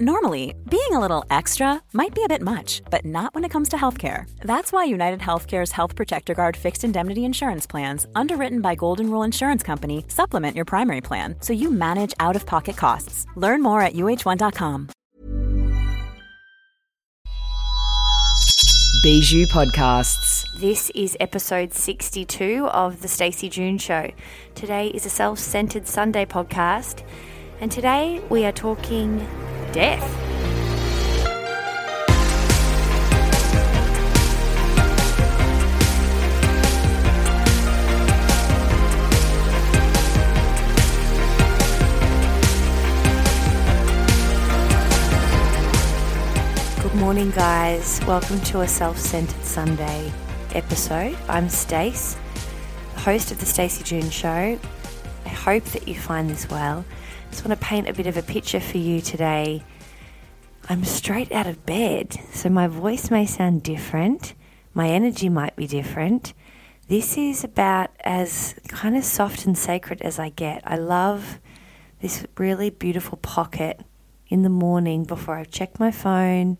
Normally, being a little extra might be a bit much, but not when it comes to healthcare. That's why United Healthcare's Health Protector Guard fixed indemnity insurance plans, underwritten by Golden Rule Insurance Company, supplement your primary plan so you manage out of pocket costs. Learn more at uh1.com. Bijou Podcasts. This is episode 62 of The Stacey June Show. Today is a self centered Sunday podcast, and today we are talking death. Good morning, guys. Welcome to a self centered Sunday episode. I'm Stace, host of The Stacey June Show. I hope that you find this well just want to paint a bit of a picture for you today. I'm straight out of bed, so my voice may sound different, my energy might be different. This is about as kind of soft and sacred as I get. I love this really beautiful pocket in the morning before I've checked my phone,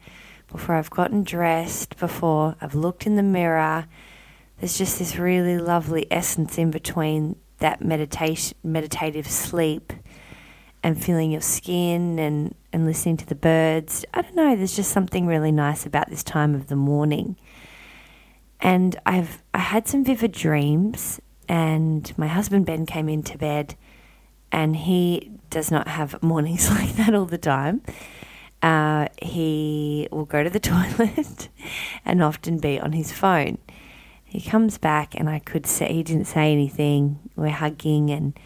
before I've gotten dressed, before I've looked in the mirror. There's just this really lovely essence in between that meditation meditative sleep and feeling your skin and, and listening to the birds. I don't know, there's just something really nice about this time of the morning. And I've I had some vivid dreams and my husband Ben came into bed and he does not have mornings like that all the time. Uh, he will go to the toilet and often be on his phone. He comes back and I could say he didn't say anything. We're hugging and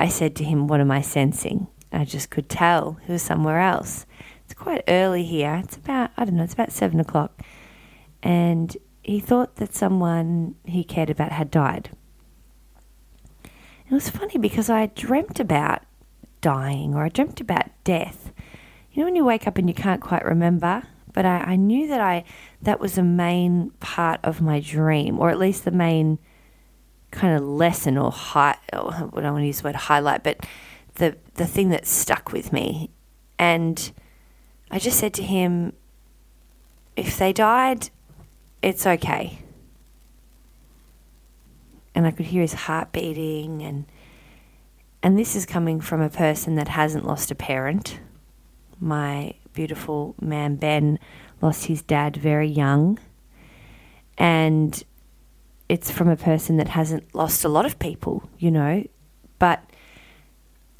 I said to him, What am I sensing? I just could tell he was somewhere else. It's quite early here. It's about, I don't know, it's about seven o'clock. And he thought that someone he cared about had died. It was funny because I dreamt about dying or I dreamt about death. You know, when you wake up and you can't quite remember, but I, I knew that I that was a main part of my dream, or at least the main kind of lesson or high, oh, I don't want to use the word highlight, but the, the thing that stuck with me. And I just said to him, if they died, it's okay. And I could hear his heart beating and and this is coming from a person that hasn't lost a parent. My beautiful man Ben lost his dad very young. And it's from a person that hasn't lost a lot of people, you know, but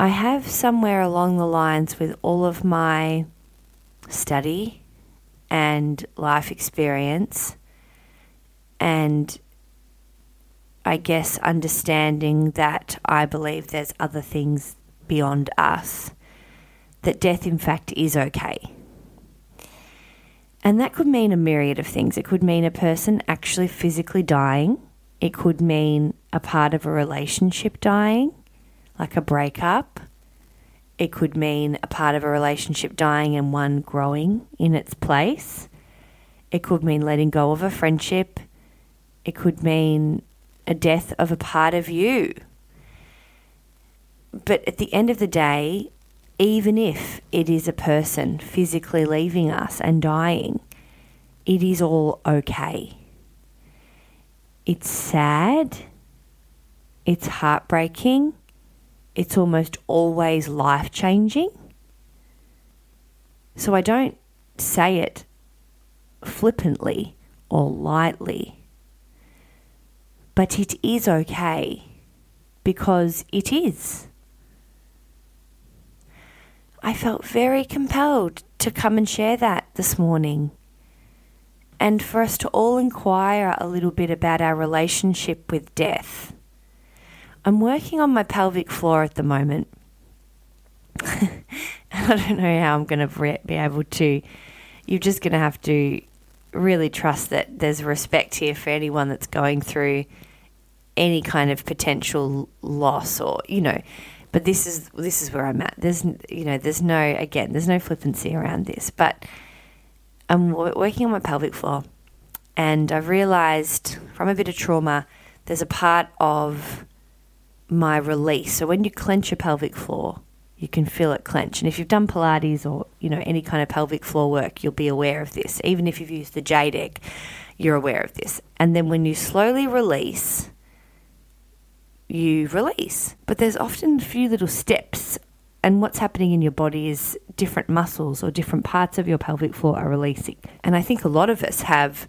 I have somewhere along the lines with all of my study and life experience and I guess understanding that I believe there's other things beyond us, that death in fact is okay. And that could mean a myriad of things. It could mean a person actually physically dying. It could mean a part of a relationship dying, like a breakup. It could mean a part of a relationship dying and one growing in its place. It could mean letting go of a friendship. It could mean a death of a part of you. But at the end of the day, even if it is a person physically leaving us and dying, it is all okay. It's sad, it's heartbreaking, it's almost always life changing. So I don't say it flippantly or lightly, but it is okay because it is. I felt very compelled to come and share that this morning. And for us to all inquire a little bit about our relationship with death. I'm working on my pelvic floor at the moment. I don't know how I'm going to be able to. You're just going to have to really trust that there's respect here for anyone that's going through any kind of potential loss or, you know, but this is this is where I'm at. There's you know there's no again there's no flippancy around this, but I'm working on my pelvic floor, and I've realised from a bit of trauma there's a part of my release. So when you clench your pelvic floor, You can feel it clench. And if you've done Pilates or, you know, any kind of pelvic floor work, you'll be aware of this. Even if you've used the jade egg, you're aware of this. And then when you slowly release, you release. But there's often a few little steps. And what's happening in your body is different muscles or different parts of your pelvic floor are releasing. And I think a lot of us have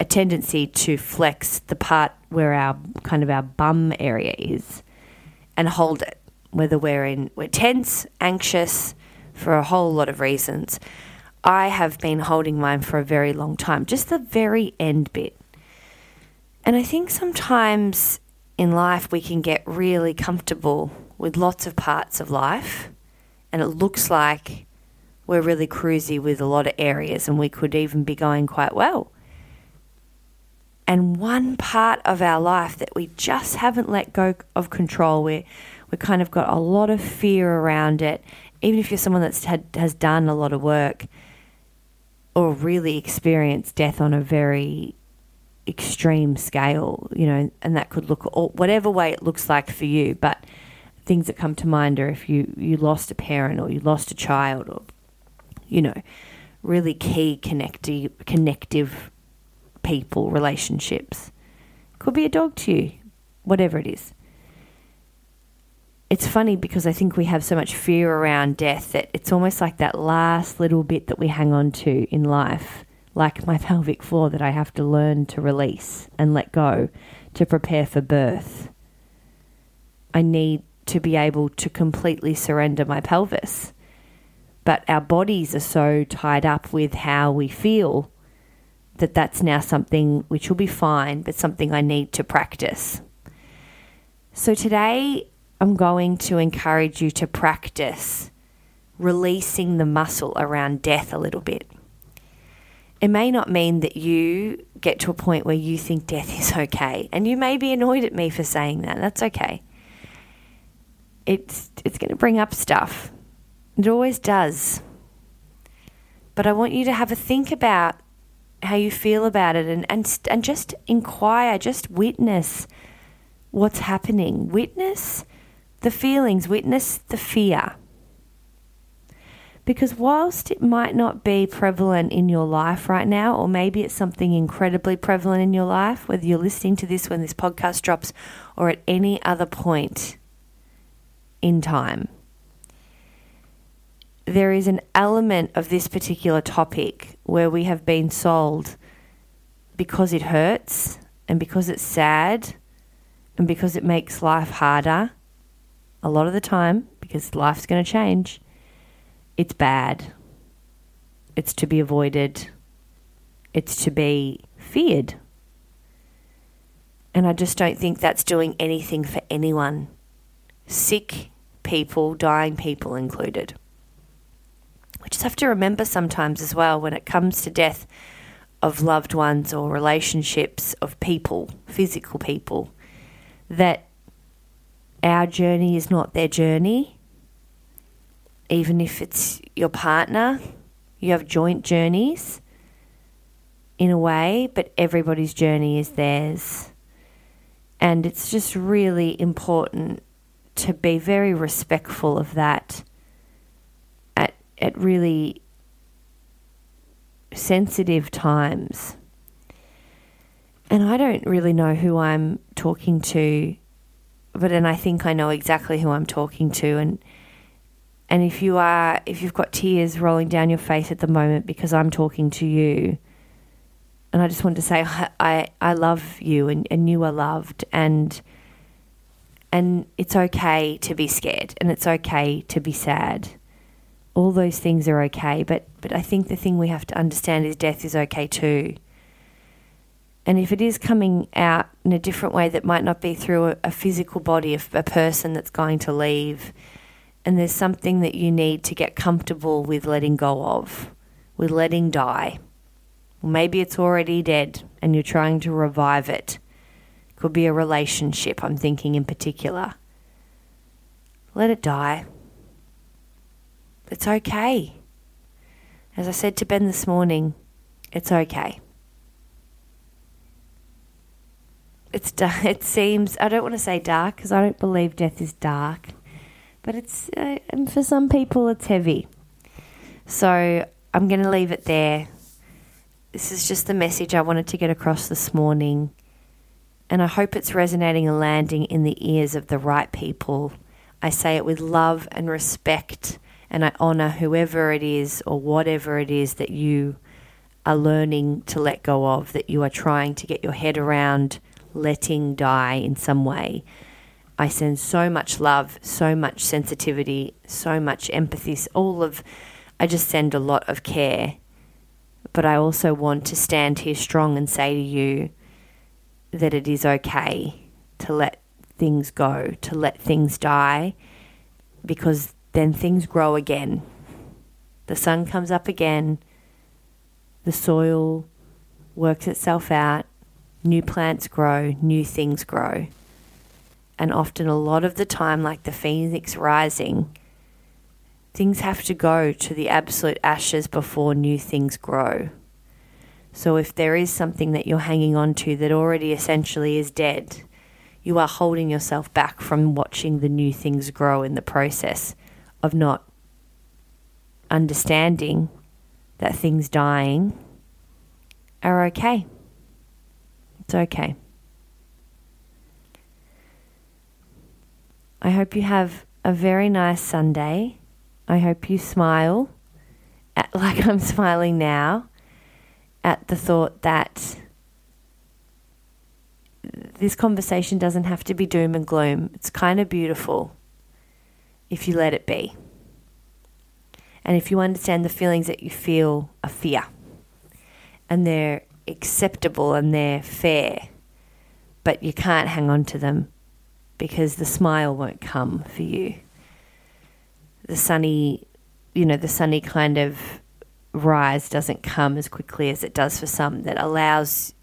a tendency to flex the part where our kind of our bum area is and hold it, whether we're in we're tense, anxious for a whole lot of reasons. I have been holding mine for a very long time, just the very end bit. And I think sometimes in life we can get really comfortable with lots of parts of life, and it looks like we're really cruisy with a lot of areas, and we could even be going quite well and one part of our life that we just haven't let go of control, we we kind of got a lot of fear around it. Even if you're someone that's had has done a lot of work or really experienced death on a very extreme scale, you know, and that could look whatever way it looks like for you. But things that come to mind are if you you lost a parent or you lost a child or you know, really key connective connective people, relationships. Could be a dog to you, whatever it is. It's funny because I think we have so much fear around death that it's almost like that last little bit that we hang on to in life, like my pelvic floor that I have to learn to release and let go to prepare for birth. I need to be able to completely surrender my pelvis. But our bodies are so tied up with how we feel that that's now something which will be fine, but something I need to practice. So today I'm going to encourage you to practice releasing the muscle around death a little bit. It may not mean that you get to a point where you think death is okay, and you may be annoyed at me for saying that. That's okay. It's it's going to bring up stuff. It always does. But I want you to have a think about how you feel about it and, and, and just inquire, just witness what's happening. Witness the feelings, witness the fear. Because whilst it might not be prevalent in your life right now, or maybe it's something incredibly prevalent in your life, whether you're listening to this when this podcast drops or at any other point in time, there is an element of this particular topic where we have been sold because it hurts and because it's sad and because it makes life harder a lot of the time because life's going to change it's bad. It's to be avoided. It's to be feared. And I just don't think that's doing anything for anyone. Sick people dying people included. We just have to remember sometimes as well when it comes to death of loved ones or relationships of people, physical people, that our journey is not their journey. Even if it's your partner, you have joint journeys in a way, but everybody's journey is theirs. And it's just really important to be very respectful of that at at really sensitive times. And I don't really know who I'm talking to, but then I think I know exactly who I'm talking to and and if you are if you've got tears rolling down your face at the moment because I'm talking to you, and I just want to say I, I love you and, and you are loved and and it's okay to be scared and it's okay to be sad all those things are okay. But, but I think the thing we have to understand is death is okay too. And if it is coming out in a different way that might not be through a, a physical body of a person that's going to leave, and there's something that you need to get comfortable with letting go of, with letting die. maybe it's already dead and you're trying to revive it. Could be a relationship, I'm thinking in particular. Let it die. It's okay. As I said to Ben this morning, it's okay. It's it seems I don't want to say dark because I don't believe death is dark, but it's uh, for some people it's heavy. So I'm going to leave it there. This is just the message I wanted to get across this morning. And I hope it's resonating and landing in the ears of the right people. I say it with love and respect, and I honor whoever it is or whatever it is that you are learning to let go of, that you are trying to get your head around letting die in some way. I send so much love, so much sensitivity, so much empathy, all of, I just send a lot of care. But I also want to stand here strong and say to you that it is okay to let things go, to let things die, because then things grow again. The sun comes up again, the soil works itself out, new plants grow, new things grow. And often, a lot of the time, like the phoenix rising, things have to go to the absolute ashes before new things grow. So, if there is something that you're hanging on to that already essentially is dead, you are holding yourself back from watching the new things grow in the process of not understanding that things dying are okay. It's okay. I hope you have a very nice Sunday. I hope you smile at, like I'm smiling now at the thought that this conversation doesn't have to be doom and gloom. It's kind of beautiful if you let it be. And if you understand the feelings that you feel are fear and they're acceptable and they're fair, but you can't hang on to them because the smile won't come for you. The sunny, you know, the sunny kind of rise doesn't come as quickly as it does for some that allows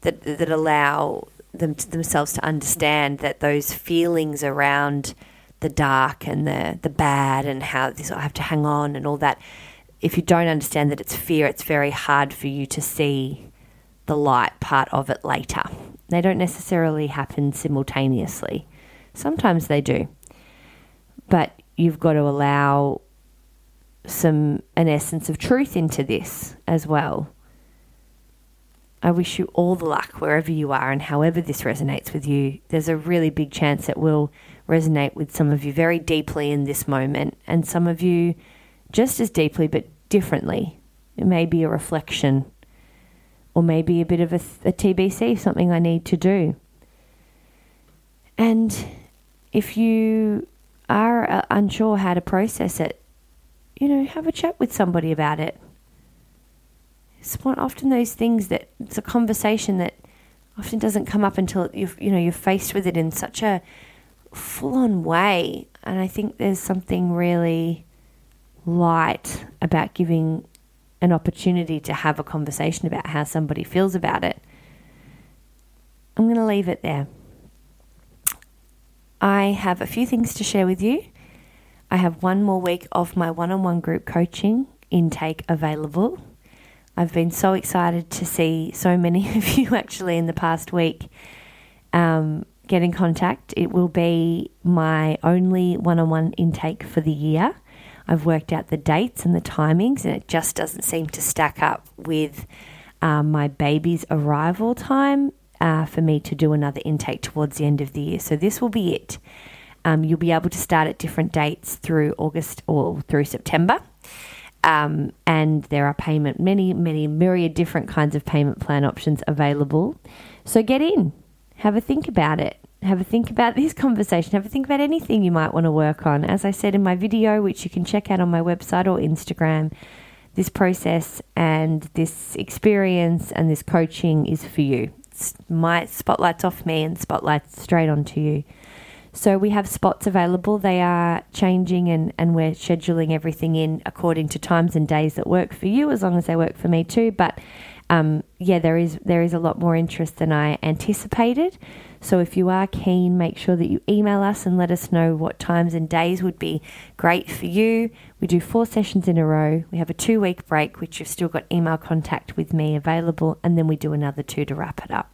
that that allow them to themselves to understand that those feelings around the dark and the the bad and how this I have to hang on and all that if you don't understand that it's fear it's very hard for you to see the light part of it later. They don't necessarily happen simultaneously. Sometimes they do. But you've got to allow some an essence of truth into this as well. I wish you all the luck wherever you are and however this resonates with you. There's a really big chance it will resonate with some of you very deeply in this moment, and some of you just as deeply but differently. It may be a reflection or maybe a bit of a, a TBC, something I need to do. And if you are uh, unsure how to process it, you know, have a chat with somebody about it. It's often those things that it's a conversation that often doesn't come up until you you know you're faced with it in such a full-on way, and I think there's something really light about giving an opportunity to have a conversation about how somebody feels about it. I'm going to leave it there. I have a few things to share with you. I have one more week of my one on one group coaching intake available. I've been so excited to see so many of you actually in the past week um, get in contact. It will be my only one on one intake for the year. I've worked out the dates and the timings, and it just doesn't seem to stack up with um, my baby's arrival time uh, for me to do another intake towards the end of the year. So this will be it. Um, you'll be able to start at different dates through August or through September. Um, and there are payment, many, many myriad different kinds of payment plan options available. So get in, have a think about it have a think about this conversation, have a think about anything you might want to work on. As I said in my video, which you can check out on my website or Instagram, this process and this experience and this coaching is for you. My spotlight's off me and spotlight's straight onto you. So we have spots available. They are changing and, and we're scheduling everything in according to times and days that work for you, as long as they work for me too. But um, yeah, there is there is a lot more interest than I anticipated. So if you are keen, make sure that you email us and let us know what times and days would be great for you. We do four sessions in a row. We have a two week break, which you've still got email contact with me available, and then we do another two to wrap it up.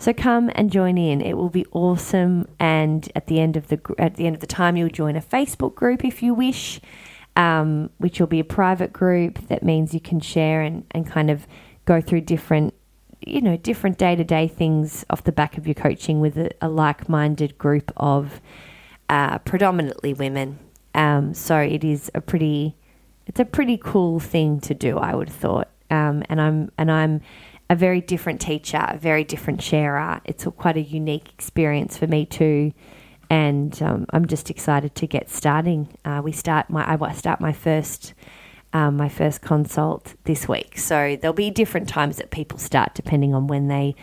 So come and join in. It will be awesome. And at the end of the at the end of the time, you'll join a Facebook group if you wish, um, which will be a private group. That means you can share and, and kind of go through different you know different day to day things off the back of your coaching with a, a like minded group of uh, predominantly women. Um, so it is a pretty it's a pretty cool thing to do. I would have thought. Um, and I'm and I'm a very different teacher, a very different sharer. It's a, quite a unique experience for me too, and um, I'm just excited to get starting. Uh, we start my I start my first um, my first consult this week, so there'll be different times that people start depending on when they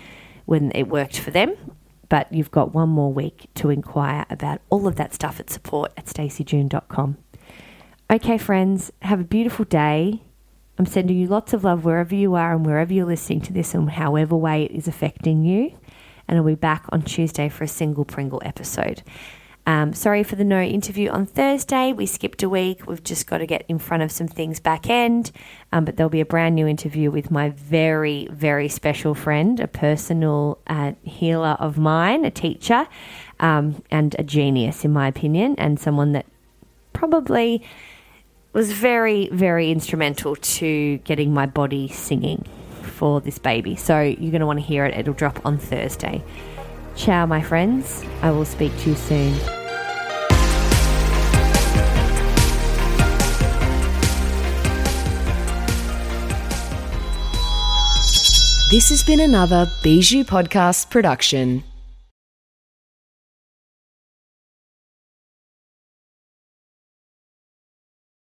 when it worked for them. But you've got one more week to inquire about all of that stuff at support at staceyjune.com. Okay, friends, have a beautiful day. I'm sending you lots of love wherever you are and wherever you're listening to this and however way it is affecting you. And I'll be back on Tuesday for a single Pringle episode. Um, sorry for the no interview on Thursday. We skipped a week. We've just got to get in front of some things back end. Um, but there'll be a brand new interview with my very, very special friend, a personal uh, healer of mine, a teacher, um, and a genius, in my opinion, and someone that probably was very, very instrumental to getting my body singing for this baby. So you're going to want to hear it. It'll drop on Thursday. Ciao, my friends. I will speak to you soon. This has been another Bijou Podcast production.